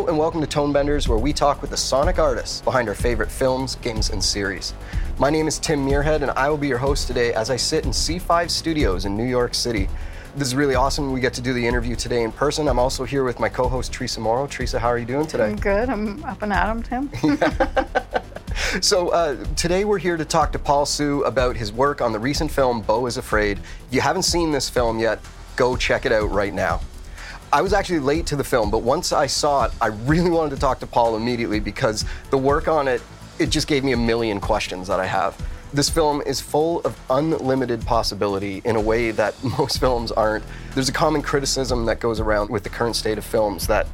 Hello and welcome to Tonebenders, where we talk with the sonic artists behind our favorite films, games, and series. My name is Tim Muirhead, and I will be your host today as I sit in C5 Studios in New York City. This is really awesome. We get to do the interview today in person. I'm also here with my co-host Teresa Morrow. Teresa, how are you doing today? I'm good. I'm up and at 'em, Tim. So uh, today we're here to talk to Paul Hsu about his work on the recent film Beau is Afraid. If you haven't seen this film yet, go check it out right now. I was actually late to the film, but once I saw it, I really wanted to talk to Paul immediately because the work on it, it just gave me a million questions that I have. This film is full of unlimited possibility in a way that most films aren't. There's a common criticism that goes around with the current state of films that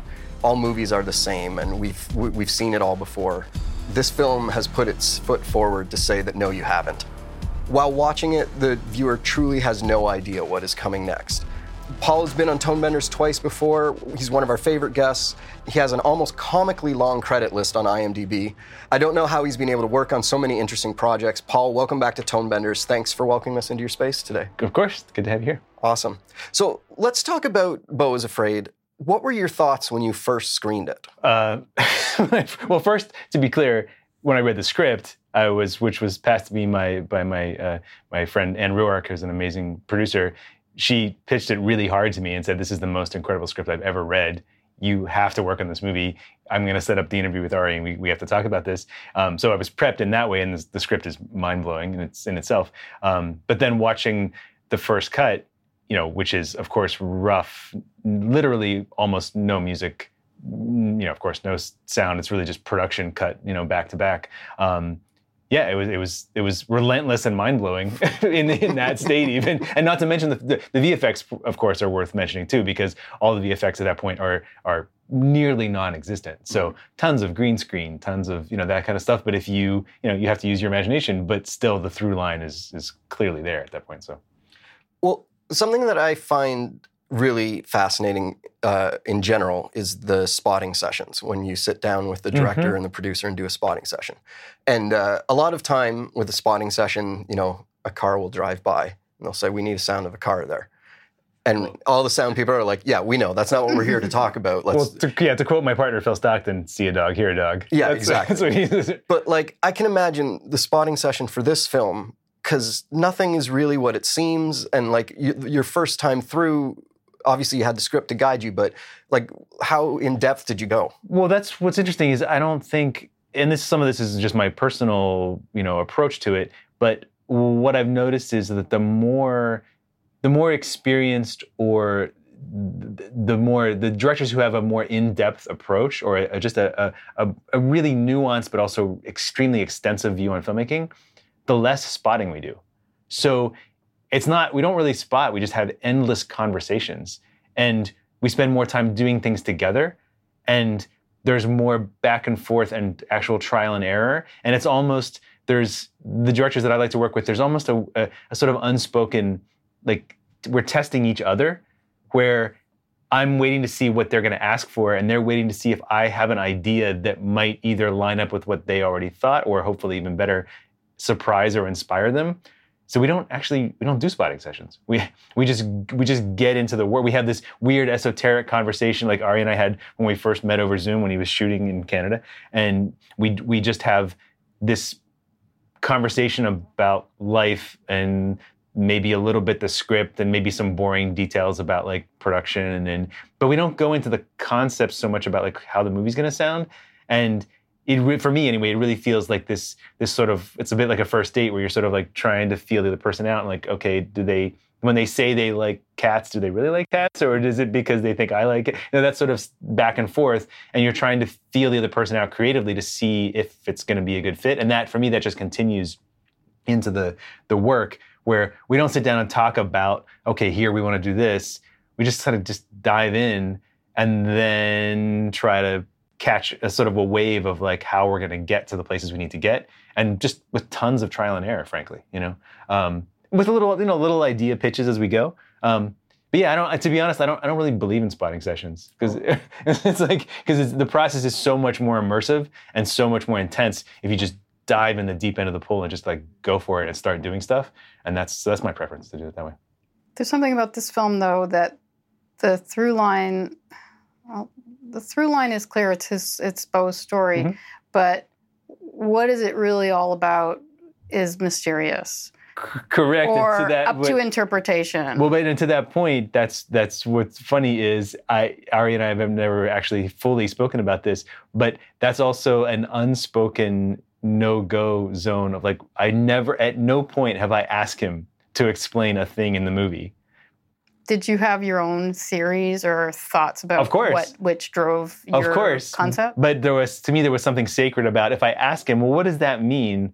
all movies are the same and we've we- we've seen it all before. This film has put its foot forward to say that no you haven't. While watching it, the viewer truly has no idea what is coming next. Paul has been on Tonebenders twice before. He's one of our favorite guests. He has an almost comically long credit list on IMDb. I don't know how he's been able to work on so many interesting projects. Paul, welcome back to Tonebenders. Thanks for welcoming us into your space today. Of course, good to have you here. Awesome. So let's talk about Beau is Afraid. What were your thoughts when you first screened it? Uh, well, first, to be clear, when I read the script, I was, which was passed to me my, by my uh, my friend Anne Ruark, who's an amazing producer. She pitched it really hard to me and said, "This is the most incredible script I've ever read. You have to work on this movie. I'm going to set up the interview with Ari, and we, we have to talk about this." Um, so I was prepped in that way, and the, the script is mind blowing in its in itself. Um, but then watching the first cut, you know, which is of course rough, literally almost no music, you know, of course no sound. It's really just production cut, you know, back to back. Um, yeah, it was it was it was relentless and mind blowing in in that state even, and not to mention the, the the VFX of course are worth mentioning too because all the VFX at that point are are nearly non-existent. So mm-hmm. tons of green screen, tons of you know that kind of stuff. But if you you know you have to use your imagination, but still the through line is is clearly there at that point. So Well, something that I find really fascinating uh, in general is the spotting sessions when you sit down with the director and the producer and do a spotting session. And uh, a lot of time with a spotting session, you know, a car will drive by and they'll say, "We need a sound of a car there." And all the sound people are like, "Yeah, we know. That's not what we're here to talk about." Let's. well, to, yeah, to quote my partner Phil Stockton, "See a dog, hear a dog." Yeah, That's- exactly. That's But like, I can imagine the spotting session for this film because nothing is really what it seems, and like you, your first time through, obviously you had the script to guide you, but like, how in depth did you go? Well, that's what's interesting is I don't think, and this some of this is just my personal, you know, approach to it. But what I've noticed is that the more, the more experienced or the more the directors who have a more in-depth approach or a, just a, a, a really nuanced but also extremely extensive view on filmmaking, the less spotting we do. So it's not we don't really spot. We just have endless conversations, and we spend more time doing things together and there's more back and forth and actual trial and error and it's almost there's the directors that i like to work with there's almost a, a, a sort of unspoken like we're testing each other where i'm waiting to see what they're going to ask for and they're waiting to see if i have an idea that might either line up with what they already thought or hopefully even better surprise or inspire them so we don't actually we don't do spotting sessions. We we just we just get into the work. We have this weird esoteric conversation like Ari and I had when we first met over Zoom when he was shooting in Canada, and we we just have this conversation about life and maybe a little bit the script and maybe some boring details about like production and then but we don't go into the concepts so much about like how the movie's going to sound and it re- for me anyway it really feels like this this sort of it's a bit like a first date where you're sort of like trying to feel the other person out and like okay do they when they say they like cats do they really like cats? Or is it because they think i like it? You know that sort of back and forth and you're trying to feel the other person out creatively to see if it's going to be a good fit and that for me that just continues into the the work where we don't sit down and talk about okay here we want to do this. We just sort of just dive in and then try to catch a sort of a wave of like how we're going to get to the places we need to get and just with tons of trial and error frankly you know? Um, with a little you know little idea pitches as we go. Um, but yeah i don't to be honest i don't i don't really believe in spotting sessions because it's like because the process is so much more immersive and so much more intense if you just dive in the deep end of the pool and just like go for it and start doing stuff and that's so that's my preference to do it that way. There's something about this film, though, that the through line, well, the through line is clear. It's his, it's Beau's story, Mhm. but what is it really all about is mysterious C- correct. or to that, up to interpretation. Well, but and to that point, that's that's what's funny is I Ari and I have never actually fully spoken about this, but that's also an unspoken no go zone of like I never at no point have I asked him to explain a thing in the movie. Did you have your own theories or thoughts about Of course. what which drove your of course, concept? But there was to me there was something sacred about if I ask him, well, what does that mean?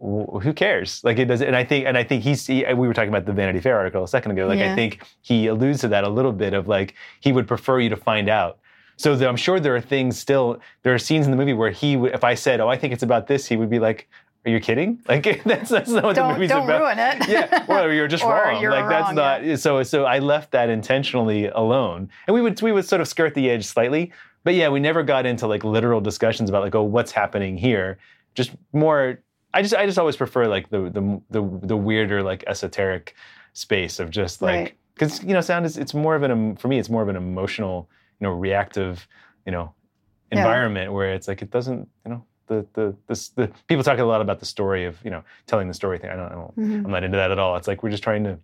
Who cares? Like it does, and I think, and I think he's. He, we were talking about the Vanity Fair article a second ago. Like I think he alludes to that a little bit of like he would prefer you to find out. So there, I'm sure there are things still. There are scenes in the movie where he, would, if I said, "Oh, I think it's about this," he would be like, "Are you kidding? Like that's that's not what the Don't movie's don't about." ruin it. yeah, well, you're just Or wrong. you're like that's wrong, not. So so I left that intentionally alone, and we would we would sort of skirt the edge slightly, but yeah, we never got into like literal discussions about like, oh, what's happening here. Just more. I just I just always prefer like the the the, the weirder like esoteric space of just like Right. because you know sound is it's more of an for me it's more of an emotional you know reactive you know Yeah. environment where it's like it doesn't you know the the this the people talk a lot about the story of you know telling the story thing I don't know Mhm. I'm not into that at all. It's like we're just trying to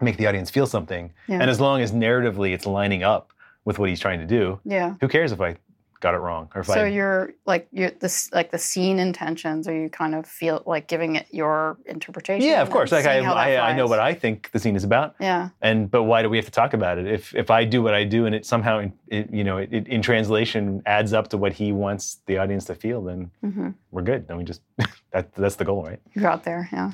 make the audience feel something. Yeah. And as long as narratively it's lining up with what he's trying to do, Yeah. who cares if I got it wrong or if So I you're like you're this like the scene intentions, are you kind of feel like giving it your interpretation. Yeah, of course. Like I, seeing how that I, I know what I think the scene is about, Yeah. and but why do we have to talk about it? If if I do what I do and it somehow, in, it, you know, it, in translation adds up to what he wants the audience to feel, then hmm we're good. Then we just that that's the goal, right? You're out there. Yeah.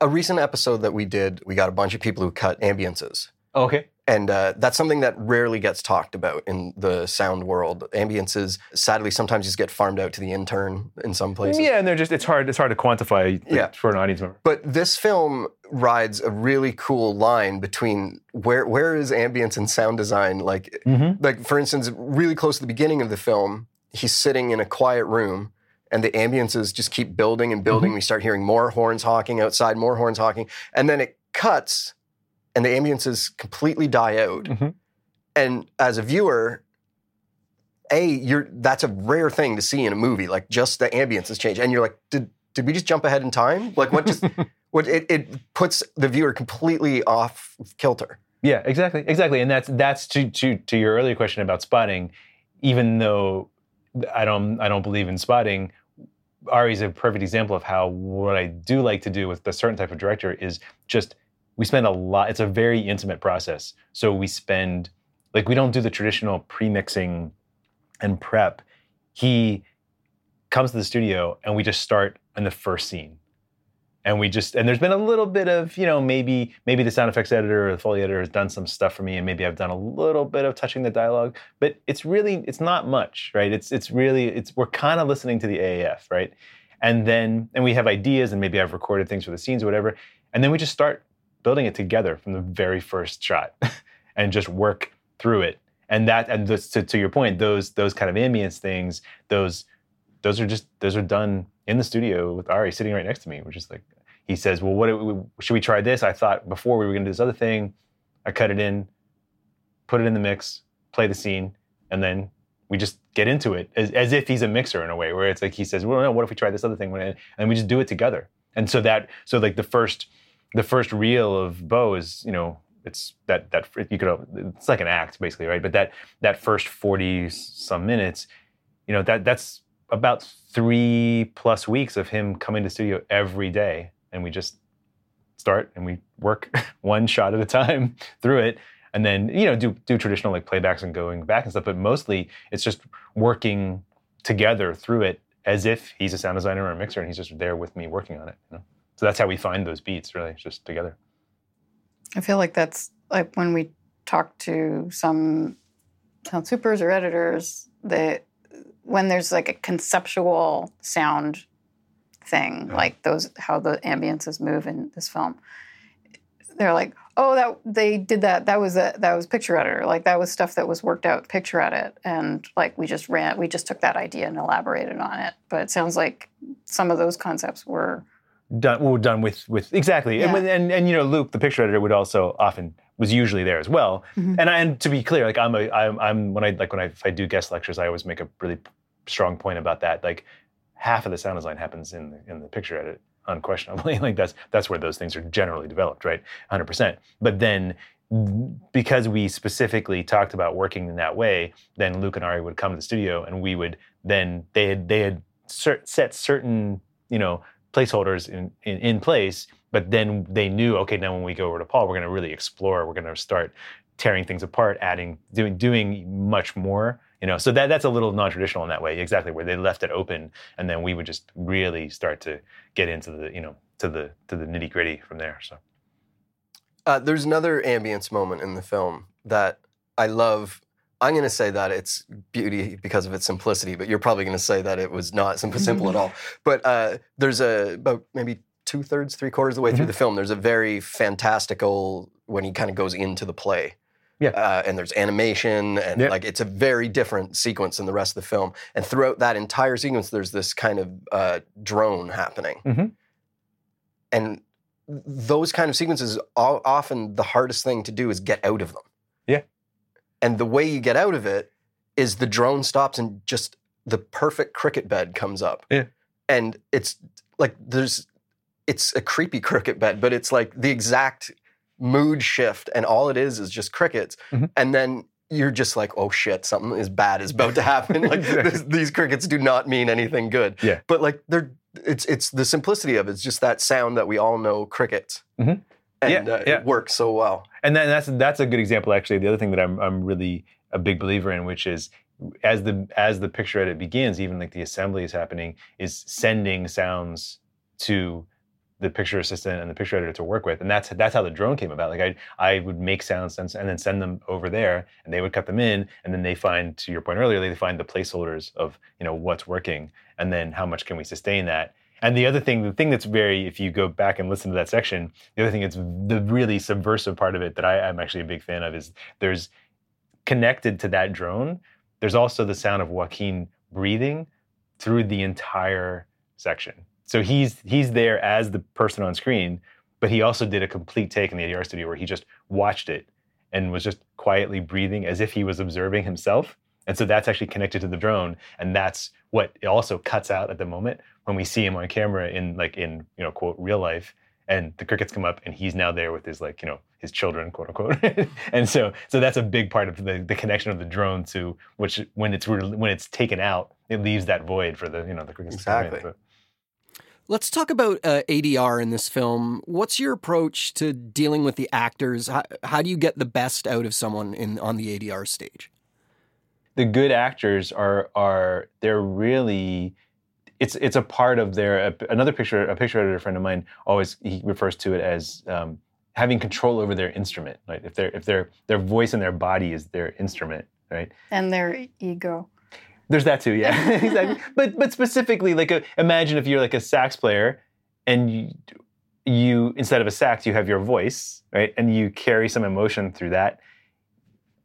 A recent episode that we did, we got a bunch of people who cut ambiances. Okay. And uh, that's something that rarely gets talked about in the sound world. Ambiances, sadly, sometimes just get farmed out to the intern in some places. Yeah, and they're just it's hard it's hard to quantify like, Yeah. for an audience member. But this film rides a really cool line between where where is ambience and sound design? Like, Mm-hmm. like for instance, really close to the beginning of the film, he's sitting in a quiet room, and the ambiances just keep building and building. We start hearing more horns honking outside, more horns honking, and then it cuts, and the ambiances completely die out. Mhm. And as a viewer, a you're that's a rare thing to see in a movie. Like just the ambiances change, and you're like, did did we just jump ahead in time? Like what just what it, it puts the viewer completely off kilter. Yeah, exactly, exactly, and that's that's to to to your earlier question about spotting. Even though I don't I don't believe in spotting, Ari's a perfect example of how what I do like to do with a certain type of director is just we spend a lot. It's a very intimate process, so we spend like we don't do the traditional pre-mixing and prep. He comes to the studio and we just start in the first scene and we just and there's been a little bit of you know maybe maybe the sound effects editor or the foley editor has done some stuff for me and maybe i've done a little bit of touching the dialogue but it's really it's not much right it's it's really it's we're kind of listening to the aaf right and then and we have ideas and maybe i've recorded things for the scenes or whatever and then we just start building it together from the very first shot and just work through it and that and this, to, to your point those those kind of ambience things those those are just those are done in the studio with Ari sitting right next to me. We're just like he says, "Well, what we, should we try this?" I thought before we were going to do this other thing. I cut it in, put it in the mix, play the scene, and then we just get into it as, as if he's a mixer in a way, where it's like he says, "Well, no, what if we try this other thing?" And we just do it together. And so that so like the first the first reel of Beau is you know it's that that you could it's like an act basically right, but that that first forty some minutes, you know that that's about three plus weeks of him coming to studio every day. And we just start and we work one shot at a time through it. And then you know do do traditional like playbacks and going back and stuff. But mostly it's just working together through it as if he's a sound designer or a mixer and he's just there with me working on it you know so that's how we find those beats really just together I feel like that's like when we talk to some sound supers or editors that when there's like a conceptual sound thing, like those how the ambiences move in this film, they're like, oh, that they did that. That was a that was picture editor. Like that was stuff that was worked out picture edit, and like we just ran, we just took that idea and elaborated on it. But it sounds like some of those concepts were done well done with with exactly and, Yeah. when, and and you know Luke the picture editor would also often was usually there as well. Mm-hmm. And I, and to be clear, like I'm a I'm, I'm when I like when I if I do guest lectures, I always make a really strong point about that. Like half of the sound design happens in the, in the picture edit unquestionably like that's that's where those things are generally developed right 100% but then because we specifically talked about working in that way then luke and ari would come to the studio and we would then they had they had set certain you know placeholders in, in, in place but then they knew okay now when we go over to paul we're going to really explore we're going to start tearing things apart adding doing doing much more you know? So that that's a little non-traditional in that way exactly where they left it open and then we would just really start to get into the you know to the to the nitty gritty from there so. Uh, there's another ambience moment in the film that i love i'm going to say that it's beauty because of its simplicity but you're probably going to say that it was not simple, simple at all but uh, there's a about maybe two thirds three quarters of the way mm-hmm. through the film there's a very fantastical when he kind of goes into the play yeah. Uh, and there's animation and like it's a very different sequence than the rest of the film. And throughout that entire sequence, there's this kind of uh, drone happening. Mm-hmm. And those kind of sequences, often the hardest thing to do is get out of them. Yeah. And the way you get out of it is the drone stops and just the perfect cricket bed comes up. Yeah. And it's like there's it's a creepy cricket bed, but it's like the exact mood shift and all it is is just crickets mm-hmm. and then you're just like oh shit something is bad is about to happen like this, these crickets do not mean anything good yeah but like they're it's it's the simplicity of it. it's just that sound that we all know crickets mm-hmm. And yeah, uh, yeah. it works so well. And then that's that's a good example actually. The other thing that I'm I'm really a big believer in which is as the as the picture edit begins even like the assembly is happening is sending sounds to the picture assistant and the picture editor to work with. And that's that's how the drone came about. Like i i would make sounds and, and then send them over there and they would cut them in and then they find to your point earlier they find the placeholders of you know what's working and then how much can we sustain that and the other thing the thing that's very if you go back and listen to that section the other thing that's the really subversive part of it that I, i'm actually a big fan of is there's connected to that drone there's also the sound of joaquin breathing through the entire section so he's he's there as the person on screen, but he also did a complete take in the ADR studio where he just watched it and was just quietly breathing as if he was observing himself. And so that's actually connected to the drone, and that's what it also cuts out at the moment when we see him on camera in like in you know quote real life, and the crickets come up, and he's now there with his like you know his children quote unquote, and so so that's a big part of the, the connection of the drone to which when it's when it's taken out, it leaves that void for the you know the crickets. Exactly. Let's talk about uh, ADR in this film. What's your approach to dealing with the actors? How, how do you get the best out of someone in on the ADR stage? The good actors are are they're really it's it's a part of their another picture a picture editor friend of mine always he refers to it as um, having control over their instrument right? If their if their their voice and their body is their instrument right? And their ego. There's that too, yeah, exactly. But but specifically, like a, imagine if you're like a sax player, and you, you instead of a sax, you have your voice, right, and you carry some emotion through that.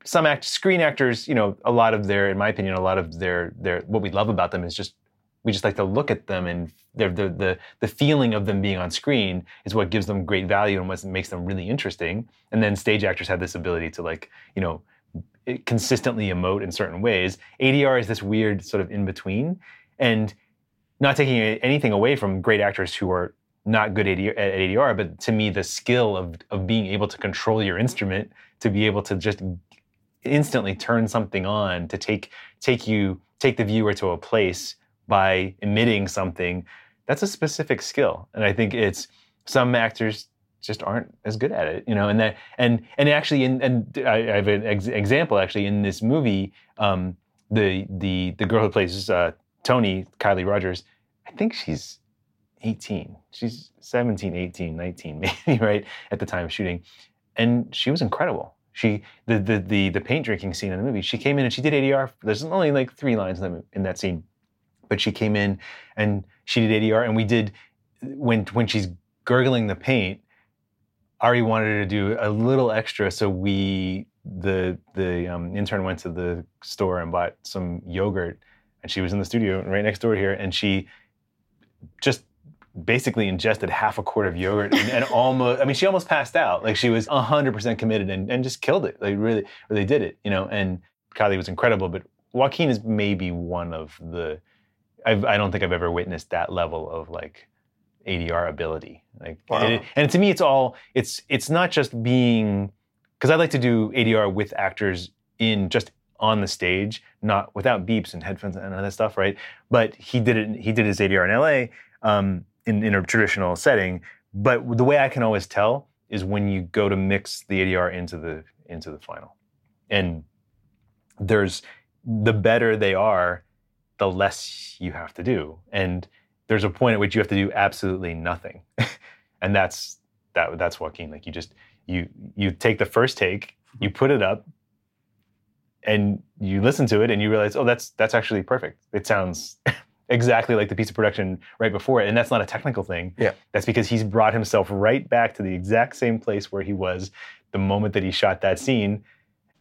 Some act screen actors, you know, a lot of their, in my opinion, a lot of their their what we love about them is just we just like to look at them and the the the feeling of them being on screen is what gives them great value and what makes them really interesting. And then stage actors have this ability to like you know consistently emote in certain ways. ADR is this weird sort of in between, and not taking anything away from great actors who are not good at ADR, but to me, the skill of of being able to control your instrument, to be able to just instantly turn something on, to take take you take the viewer to a place by emitting something, that's a specific skill, and I think it's some actors just aren't as good at it, you know. And that and and actually, in, and I, I have an ex- example actually in this movie. Um, the the the girl who plays uh, Tony, Kylie Rogers, I think she's 18. She's 17, 18, 19, maybe right at the time of shooting, and she was incredible. She the the the the paint drinking scene in the movie. She came in and she did ADR. There's only like three lines in, the, in that scene, but she came in and she did ADR, and we did when when she's gurgling the paint Ari wanted her to do a little extra, so we the the um, intern went to the store and bought some yogurt, and she was in the studio right next door here, and she just basically ingested half a quart of yogurt and, and almost, I mean, she almost passed out. Like she was 100% committed and, and just killed it. Like really, really did it, you know, and Kylie was incredible, but Joaquin is maybe one of the, I've, I don't think I've ever witnessed that level of like ADR ability. Like, Wow. it- and to me, it's all, it's, it's not just being, because I like to do ADR with actors in just on the stage, not without beeps and headphones and all that stuff, right? But he did it. He did his ADR in LA um, in in a traditional setting. But the way I can always tell is when you go to mix the ADR into the into the final, and there's the better they are, the less you have to do, and there's a point at which you have to do absolutely nothing, and that's that that's Joaquin. Like you just you you take the first take, mm-hmm. you put it up, and you listen to it, and you realize, oh, that's that's actually perfect. It sounds exactly like the piece of production right before it, and that's not a technical thing. Yeah. that's because he's brought himself right back to the exact same place where he was the moment that he shot that scene,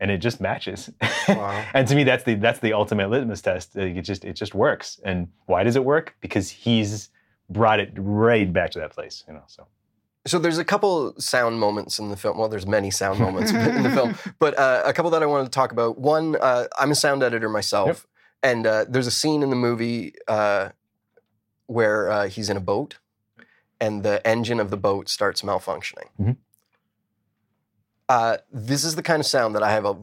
and it just matches. Wow. and to me, that's the that's the ultimate litmus test. It just it just works. And why does it work? Because he's brought it right back to that place. You know, so. So there's a couple sound moments in the film. Well, there's many sound moments in the film, but uh, a couple that I wanted to talk about. One, uh, I'm a sound editor myself, Yep. and uh, there's a scene in the movie uh, where uh, he's in a boat, and the engine of the boat starts malfunctioning. Mhm. Uh, this is the kind of sound that I have a,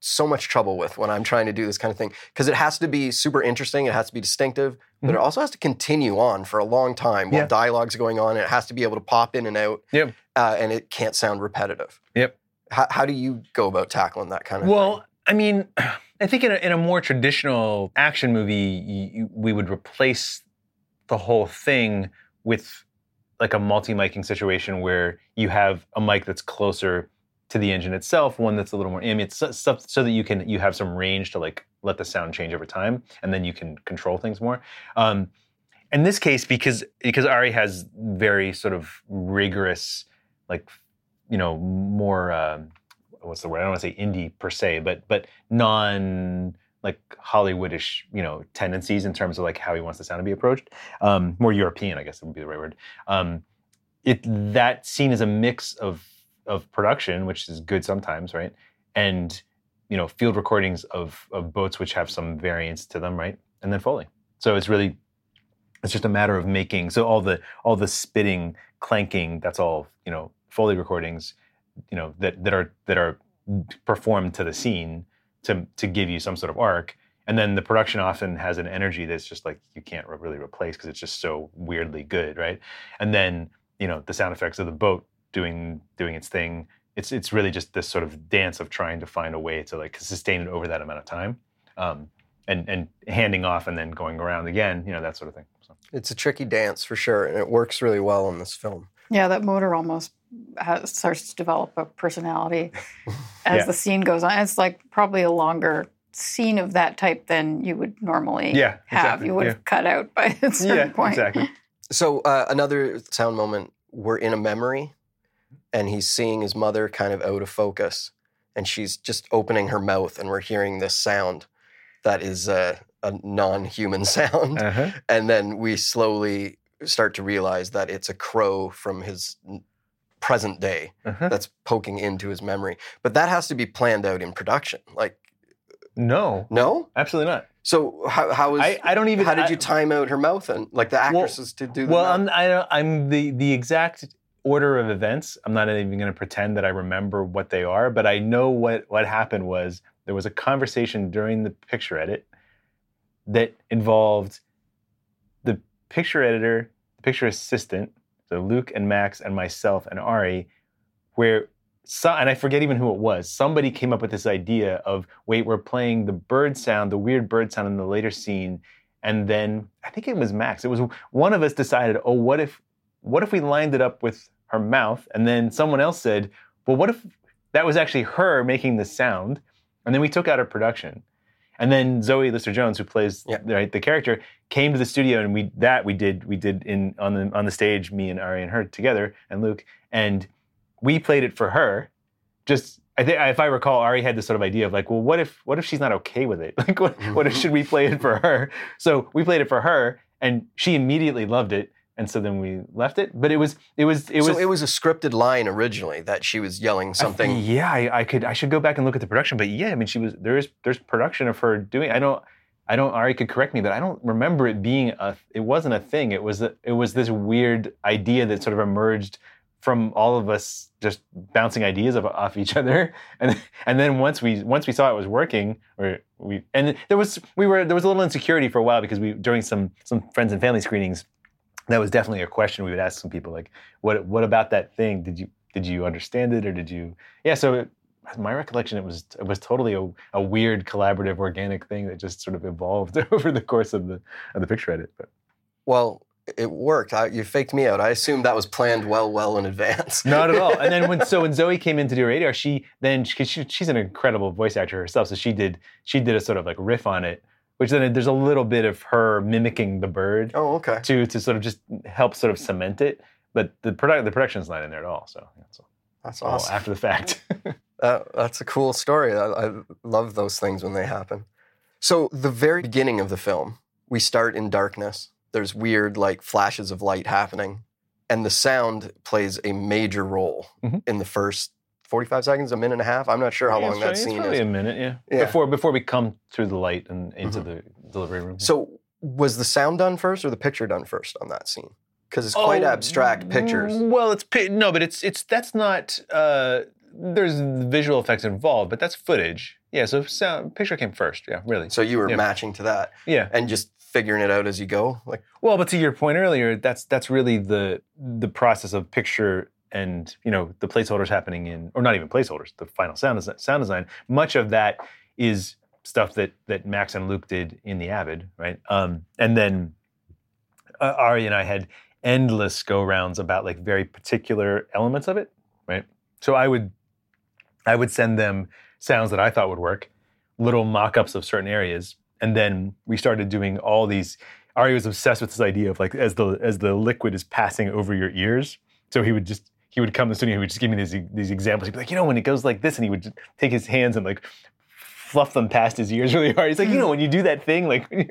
so much trouble with when I'm trying to do this kind of thing because it has to be super interesting. It has to be distinctive, but it also has to continue on for a long time while Yeah. dialogue's going on. and It has to be able to pop in and out Yep. uh, and it can't sound repetitive. Yep. How, how do you go about tackling that kind of thing? Well, I mean, I think in a, in a more traditional action movie, you, we would replace the whole thing with like a multi-miking situation where you have a mic that's closer to the engine itself, one that's a little more ambient, so, stuff so that you can you have some range to like let the sound change over time, and then you can control things more. Um, in this case, because because Ari has very sort of rigorous, like you know, more. Um, what's the word? I don't want to say indie per se, but but non like Hollywoodish, you know, tendencies in terms of like how he wants the sound to be approached. Um, more European, I guess would be the right word. Um, it that scene is a mix of of production, which is good sometimes, right? And you know, field recordings of of boats which have some variance to them, right? And then Foley. So it's really it's just a matter of making so all the all the spitting, clanking, that's all, you know, Foley recordings you know that that are that are performed to the scene to to give you some sort of arc and then the production often has an energy that's just like you can't re- really replace because it's just so weirdly good right and then you know the sound effects of the boat doing doing its thing it's it's really just this sort of dance of trying to find a way to like sustain it over that amount of time um, and and handing off and then going around again you know that sort of thing so. It's a tricky dance for sure, and it works really well in this film. Yeah, that motor almost has, starts to develop a personality as Yeah. the scene goes on. It's like probably a longer scene of that type than you would normally Yeah, have. exactly, You would have cut out by a certain yeah point. exactly So uh, another sound moment. We're in a memory, and he's seeing his mother kind of out of focus, and she's just opening her mouth, and we're hearing this sound that is uh, a non-human sound. uh-huh. and then we slowly start to realize that it's a crow from his present day Uh-huh. that's poking into his memory. But that has to be planned out in production. Like, no no. absolutely not So how how is I, I don't even how did I- you time out her mouth and like the actresses to do Well, mouth? I'm I, don't- I'm the the exact order of events. I'm not even going to pretend that I remember what they are, but I know what what happened was there was a conversation during the picture edit that involved the picture editor, the picture assistant, so Luke and Max and myself and Ari, where so, and I forget even who it was. Somebody came up with this idea of wait, we're playing the bird sound, the weird bird sound in the later scene, and then I think it was Max. It was one of us decided, oh, what if, what if we lined it up with her mouth? And then someone else said, well, what if that was actually her making the sound? And then we took out her production. And then Zoe Lister Jones, who plays Yeah. right, the character, came to the studio, and we that we did we did in on the on the stage, me and Ari and her together, and Luke, and we played it for her. Just I think if I recall, Ari had this sort of idea of like, well, what if what if she's not okay with it? Like, what what if should we play it for her? So we played it for her, and she immediately loved it. And so then we left it. But it was it was it was so it was a scripted line originally that she was yelling I- something. yeah, I, I could I should go back and look at the production, but yeah, I mean she was there is there's production of her doing. I don't I don't Ari could correct me, but I don't remember it being a it wasn't a thing. It was a, it was this weird idea that sort of emerged from all of us just bouncing ideas of, off each other, and and then once we once we saw it was working, or we and there was we were there was a little insecurity for a while because we during some some friends and family screenings, that was definitely a question we would ask some people like what what about that thing did you did you understand it or did you yeah so it, my recollection it was it was totally a, a weird collaborative organic thing that just sort of evolved over the course of the of the picture edit but Well, it worked. I, you faked me out. I assumed that was planned well, well in advance. not at all and then when so when zoe came in to do ADR she then she, she's an incredible voice actor herself so she did she did a sort of like riff on it which then there's a little bit of her mimicking the bird Oh, okay. to to sort of just help sort of cement it but the product the production's not in there at all so it's all That's all after the fact Uh, that's a cool story. I, I love those things when they happen. So, the very beginning of the film, we start in darkness. There's weird, like, flashes of light happening, and the sound plays a major role Mhm. in the first 45 seconds, a minute and a half. I'm not sure how Yeah, long it's that it's scene probably is. a minute, yeah. Yeah. Before before we come through the light and into Mhm. the delivery room. So, was the sound done first or the picture done first on that scene? Because it's quite Oh, abstract pictures. Well, it's no, but it's it's that's not. Uh, there's visual effects involved, but that's footage. Yeah, so sound picture came first. Yeah, really. So, you were Yeah. matching to that Yeah. and just figuring it out as you go. Like, Well, but to your point earlier, that's that's really the the process of picture and you know the placeholders happening in, or not even placeholders, the final sound design, sound design. Much of that is stuff that that Max and Luke did in the Avid, right? Um, and then uh, Ari and I had endless go rounds about like very particular elements of it, right? So I would I would send them sounds that I thought would work, little mock-ups of certain areas, and then we started doing all these. Ari was obsessed with this idea of like as the as the liquid is passing over your ears. So he would just he would come to the studio. He would just give me these these examples. He'd be like, you know, when it goes like this, and he would take his hands and like fluff them past his ears really hard. He's like, you know, when you do that thing, like when,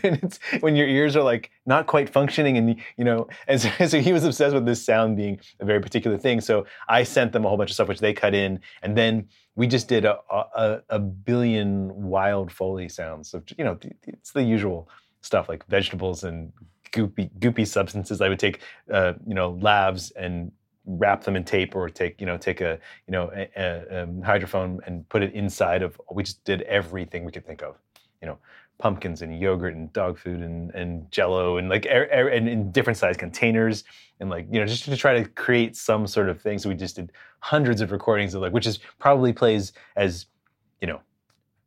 when it's when your ears are like not quite functioning, and you know, and so, so he was obsessed with this sound being a very particular thing. So I sent them a whole bunch of stuff which they cut in, and then we just did a a, a billion wild foley sounds. So you know, it's the usual stuff like vegetables and goopy goopy substances. I would take uh, you know lavs and wrap them in tape or take you know take a you know a, a, um, hydrophone and put it inside of we just did everything we could think of you know pumpkins and yogurt and dog food and, and jello and like er, er, and in different size containers and like you know just to try to create some sort of thing. So we just did hundreds of recordings of like which is probably plays as you know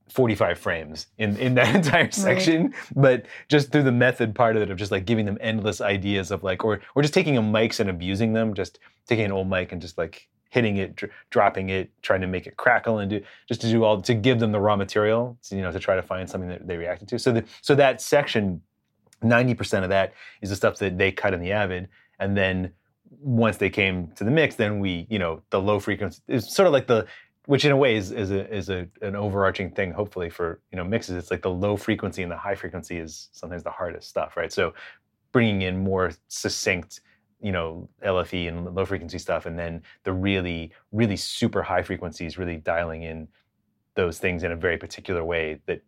45 frames in, in that entire section but just through the method part of it of just like giving them endless ideas of like or or just taking a mics and abusing them just taking an old mic and just like hitting it dr- dropping it trying to make it crackle and do just to do all to give them the raw material to, you know to try to find something that they reacted to. So the, so that section 90% of that is the stuff that they cut in the avid and then once they came to the mix then we you know the low frequency it's sort of like the which in a way is, is a is a an overarching thing hopefully for you know mixes. It's like the low frequency and the high frequency is sometimes the hardest stuff right? So bringing in more succinct you know lfe and low frequency stuff and then the really really super high frequencies really dialing in those things in a very particular way that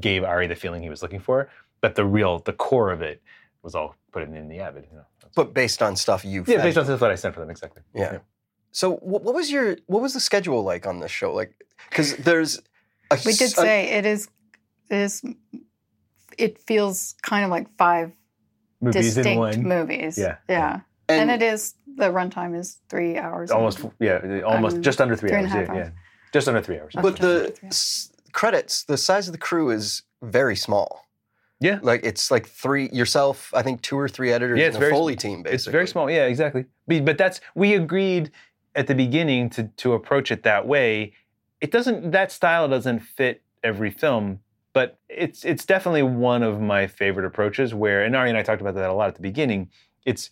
gave ari the feeling he was looking for. But the real the core of it was all put in, in the avid you know but based on stuff you yeah fed based on stuff that i sent for them exactly. Yeah. So what, what was your what was the schedule like on this show? Like, because there's a, We did s- a- say it is it is it feels kind of like five movies in distinct one movies. Yeah. Yeah. And, it is the runtime is three hours. and- almost yeah almost Um, just under three, three and hours, a half yeah, yeah just under three hours but the Yeah. s- credits, the size of the crew is very small. Yeah. Like it's like three yourself. I think two or three editors Yeah, and it's a very Foley team. Basically, It's very small. Yeah, exactly. But, but that's we agreed at the beginning to to approach it that way. It doesn't that style doesn't fit every film, but it's it's definitely one of my favorite approaches. Where and Ari and I talked about that a lot at the beginning. It's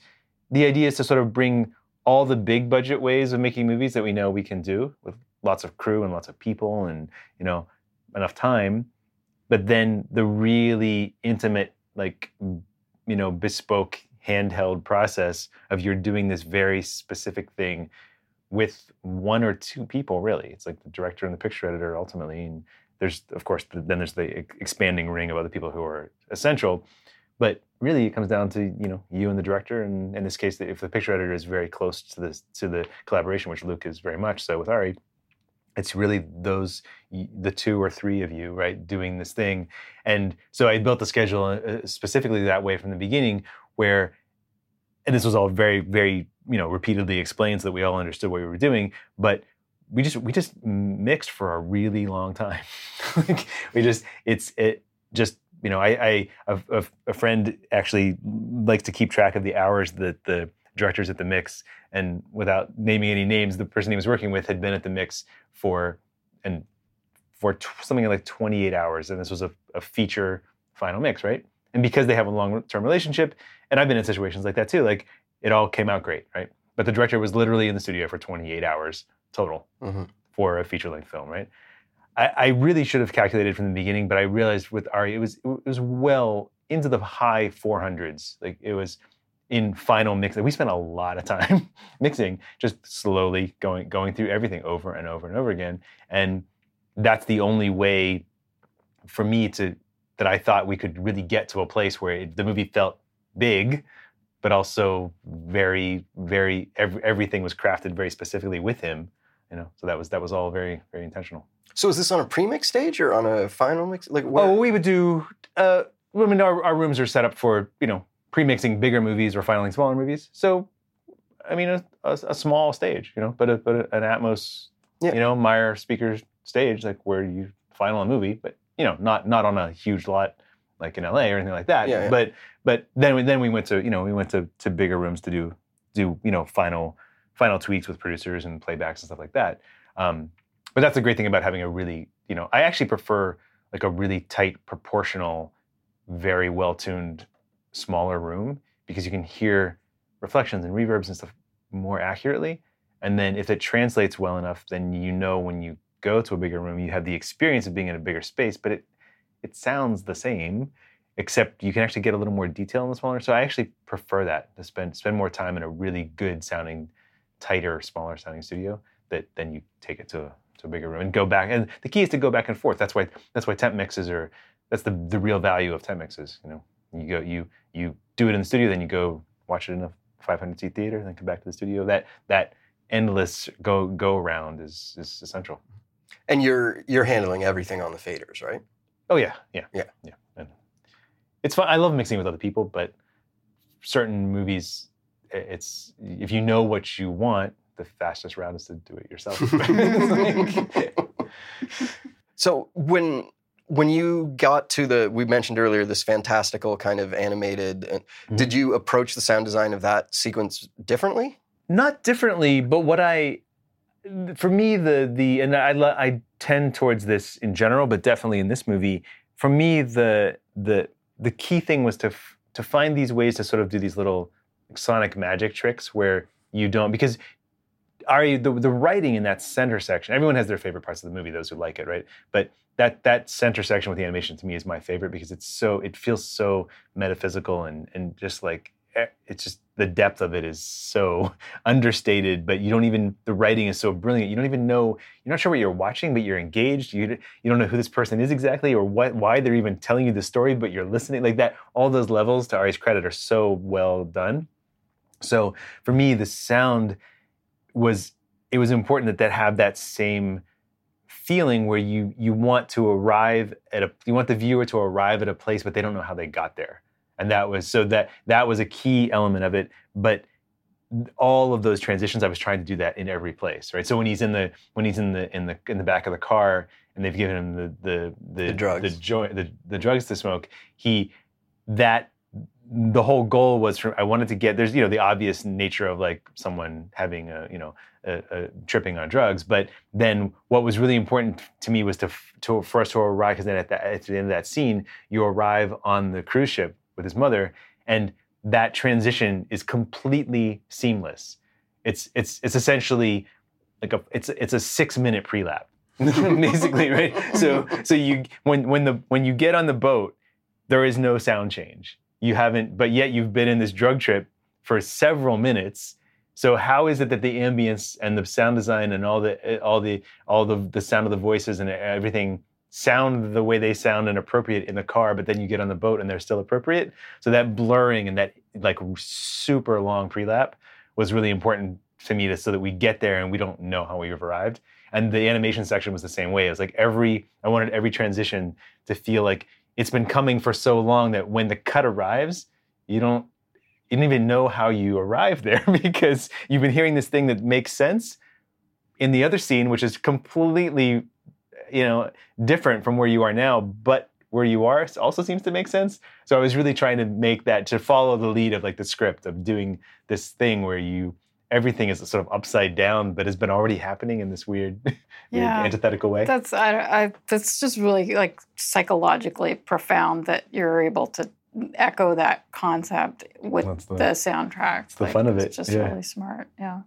the idea is to sort of bring all the big budget ways of making movies that we know we can do with lots of crew and lots of people and you know enough time, but then the really intimate like you know bespoke handheld process of you're doing this very specific thing with one or two people really. It's like the director and the picture editor ultimately and there's of course the, then there's the expanding ring of other people who are essential. But really it comes down to you know you and the director and in this case if the picture editor is very close to this to the collaboration which luke is very much so with ari it's really those the two or three of you right doing this thing. And so i built the schedule uh, specifically that way from the beginning where and this was all very very you know repeatedly explained so that we all understood what we were doing but we just we just mixed for a really long time. Like, we just it's it just you know i i a, a friend actually likes to keep track of the hours that the directors at the mix and without naming any names the person he was working with had been at the mix for and for t- something like 28 hours and this was a, a feature final mix right? And because they have a long-term relationship and i've been in situations like that too like it all came out great right? But the director was literally in the studio for 28 hours total mm-hmm. for a feature-length film right? I, I, really should have calculated from the beginning but i realized with ari it was it was well into the high 400s like it was in final mixing we spent a lot of time mixing just slowly going going through everything over and over and over again. And that's the only way for me to that I thought we could really get to a place where it, the movie felt big, but also very, very every, everything was crafted very specifically with him. You know, so that was that was all very, very intentional. So is this on a pre-mix stage or on a final mix? Like, where? oh, we would do. Uh, I mean, our, our rooms are set up for you know pre-mixing bigger movies or finaling smaller movies. So, I mean, a, a, a small stage, you know, but a, but a, an Atmos, yeah. you know, Meyer speakers stage, like where you final a movie, but you know, not not on a huge lot like in LA or anything like that. Yeah, yeah. But but then we, then we went to you know we went to to bigger rooms to do do you know final final tweaks with producers and playbacks and stuff like that. Um, but that's the great thing about having a really you know I actually prefer like a really tight proportional, very well tuned smaller room because you can hear reflections and reverbs and stuff more accurately. And then if it translates well enough, then you know when you go to a bigger room, you have the experience of being in a bigger space, but it it sounds the same, except you can actually get a little more detail in the smaller. So I actually prefer that to spend spend more time in a really good sounding, tighter, smaller sounding studio. That then you take it to a, to a bigger room and go back. And the key is to go back and forth. That's why that's why temp mixes are that's the the real value of temp mixes. You know, you go you you do it in the studio, then you go watch it in a 500 seat theater, then come back to the studio. That that endless go go around is is essential. And you're you're handling everything on the faders, right? Oh yeah, yeah, yeah, yeah. And it's fun. I love mixing with other people, but certain movies, it's if you know what you want, the fastest route is to do it yourself. so when when you got to the we mentioned earlier this fantastical kind of animated uh, mm-hmm. did you approach the sound design of that sequence differently not differently but what i for me, the the and I I tend towards this in general, but definitely in this movie, for me, the the the key thing was to f- to find these ways to sort of do these little sonic magic tricks where you don't because Ari the the writing in that center section. Everyone has their favorite parts of the movie, those who like it, right? But that that center section with the animation to me is my favorite because it's so it feels so metaphysical and and just like Eh, it's just the depth of it is so understated but you don't even the writing is so brilliant. You don't even know you're not sure what you're watching but you're engaged. You, you don't know who this person is exactly or what why they're even telling you the story but you're listening like that all those levels to ari's credit are so well done. So for me the sound was it was important that that have that same feeling where you you want to arrive at a you want the viewer to arrive at a place but they don't know how they got there and that was so that that was a key element of it. But all of those transitions i was trying to do that in every place right? So when he's in the when he's in the in the in the back of the car and they've given him the the the, the drugs. the, joint the, the drugs to smoke he that the whole goal was for I wanted to get there's you know the obvious nature of like someone having a you know a, a tripping on drugs, but then what was really important to me was to to for us to arrive because then at, the, at the end of that scene you arrive on the cruise ship with his mother, and that transition is completely seamless. It's it's it's essentially like a it's it's a six minute pre-lap, basically, right? So so you when when the when you get on the boat, there is no sound change. you haven't, but yet you've been in this drug trip for several minutes. So how is it that the ambience and the sound design and all the all the all the the sound of the voices and everything sound the way they sound and appropriate in the car, but then you get on the boat and they're still appropriate. So that blurring and that like super long pre-lap was really important to me to, so that we get there and we don't know how we've arrived. And the animation section was the same way. It was like every I wanted every transition to feel like it's been coming for so long that when the cut arrives, you don't you don't even know how you arrived there because you've been hearing this thing that makes sense in the other scene, which is completely you know different from where you are now, but where you are also seems to make sense. So I was really trying to make that to follow the lead of like the script of doing this thing where you everything is sort of upside down, but has been already happening in this weird, yeah, weird antithetical way. That's I, I that's just really like psychologically profound that you're able to echo that concept with the, the, soundtrack. It's the like, fun of it. It's just yeah. really smart. Yeah.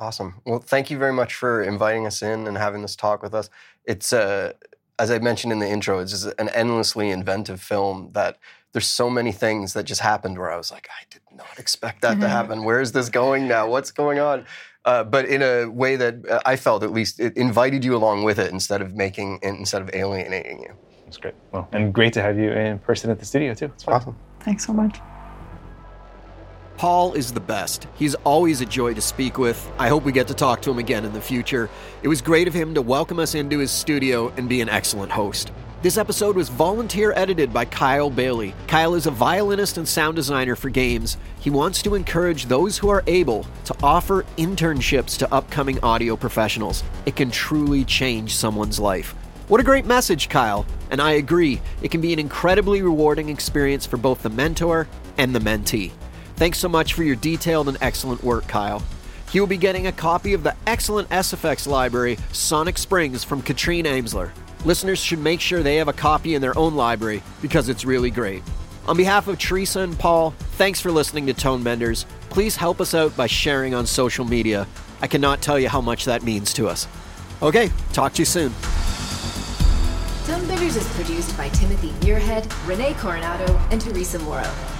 Awesome. Well, thank you very much for inviting us in and having this talk with us. It's uh, as I mentioned in the intro, it's just an endlessly inventive film that there's so many things that just happened where I was like, I did not expect that to happen. Where is this going now? What's going on? Uh, but in a way that uh, I felt at least it invited you along with it instead of making instead of alienating you. That's great. Well, and great to have you in person at the studio too. It's awesome. Thanks so much. Paul is the best. He's always a joy to speak with. I hope we get to talk to him again in the future. It was great of him to welcome us into his studio and be an excellent host. This episode was volunteer edited by Kyle Bailey. Kyle is a violinist and sound designer for games. He wants to encourage those who are able to offer internships to upcoming audio professionals. It can truly change someone's life. What a great message, Kyle. And I agree, it can be an incredibly rewarding experience for both the mentor and the mentee. Thanks so much for your detailed and excellent work, Kyle. He will be getting a copy of the excellent SFX library, Sonic Springs, from Katrine Amsler. Listeners should make sure they have a copy in their own library because it's really great. On behalf of Teresa and Paul, thanks for listening to Tonebenders. Please help us out by sharing on social media. I cannot tell you how much that means to us. Okay, talk to you soon. Tonebenders is produced by Timothy Muirhead, Renee Coronado, and Teresa Morrow.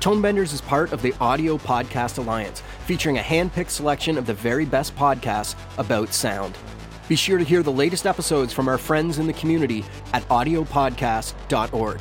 Tonebenders is part of the Audio Podcast Alliance, featuring a hand picked selection of the very best podcasts about sound. Be sure to hear the latest episodes from our friends in the community at audiopodcast.org.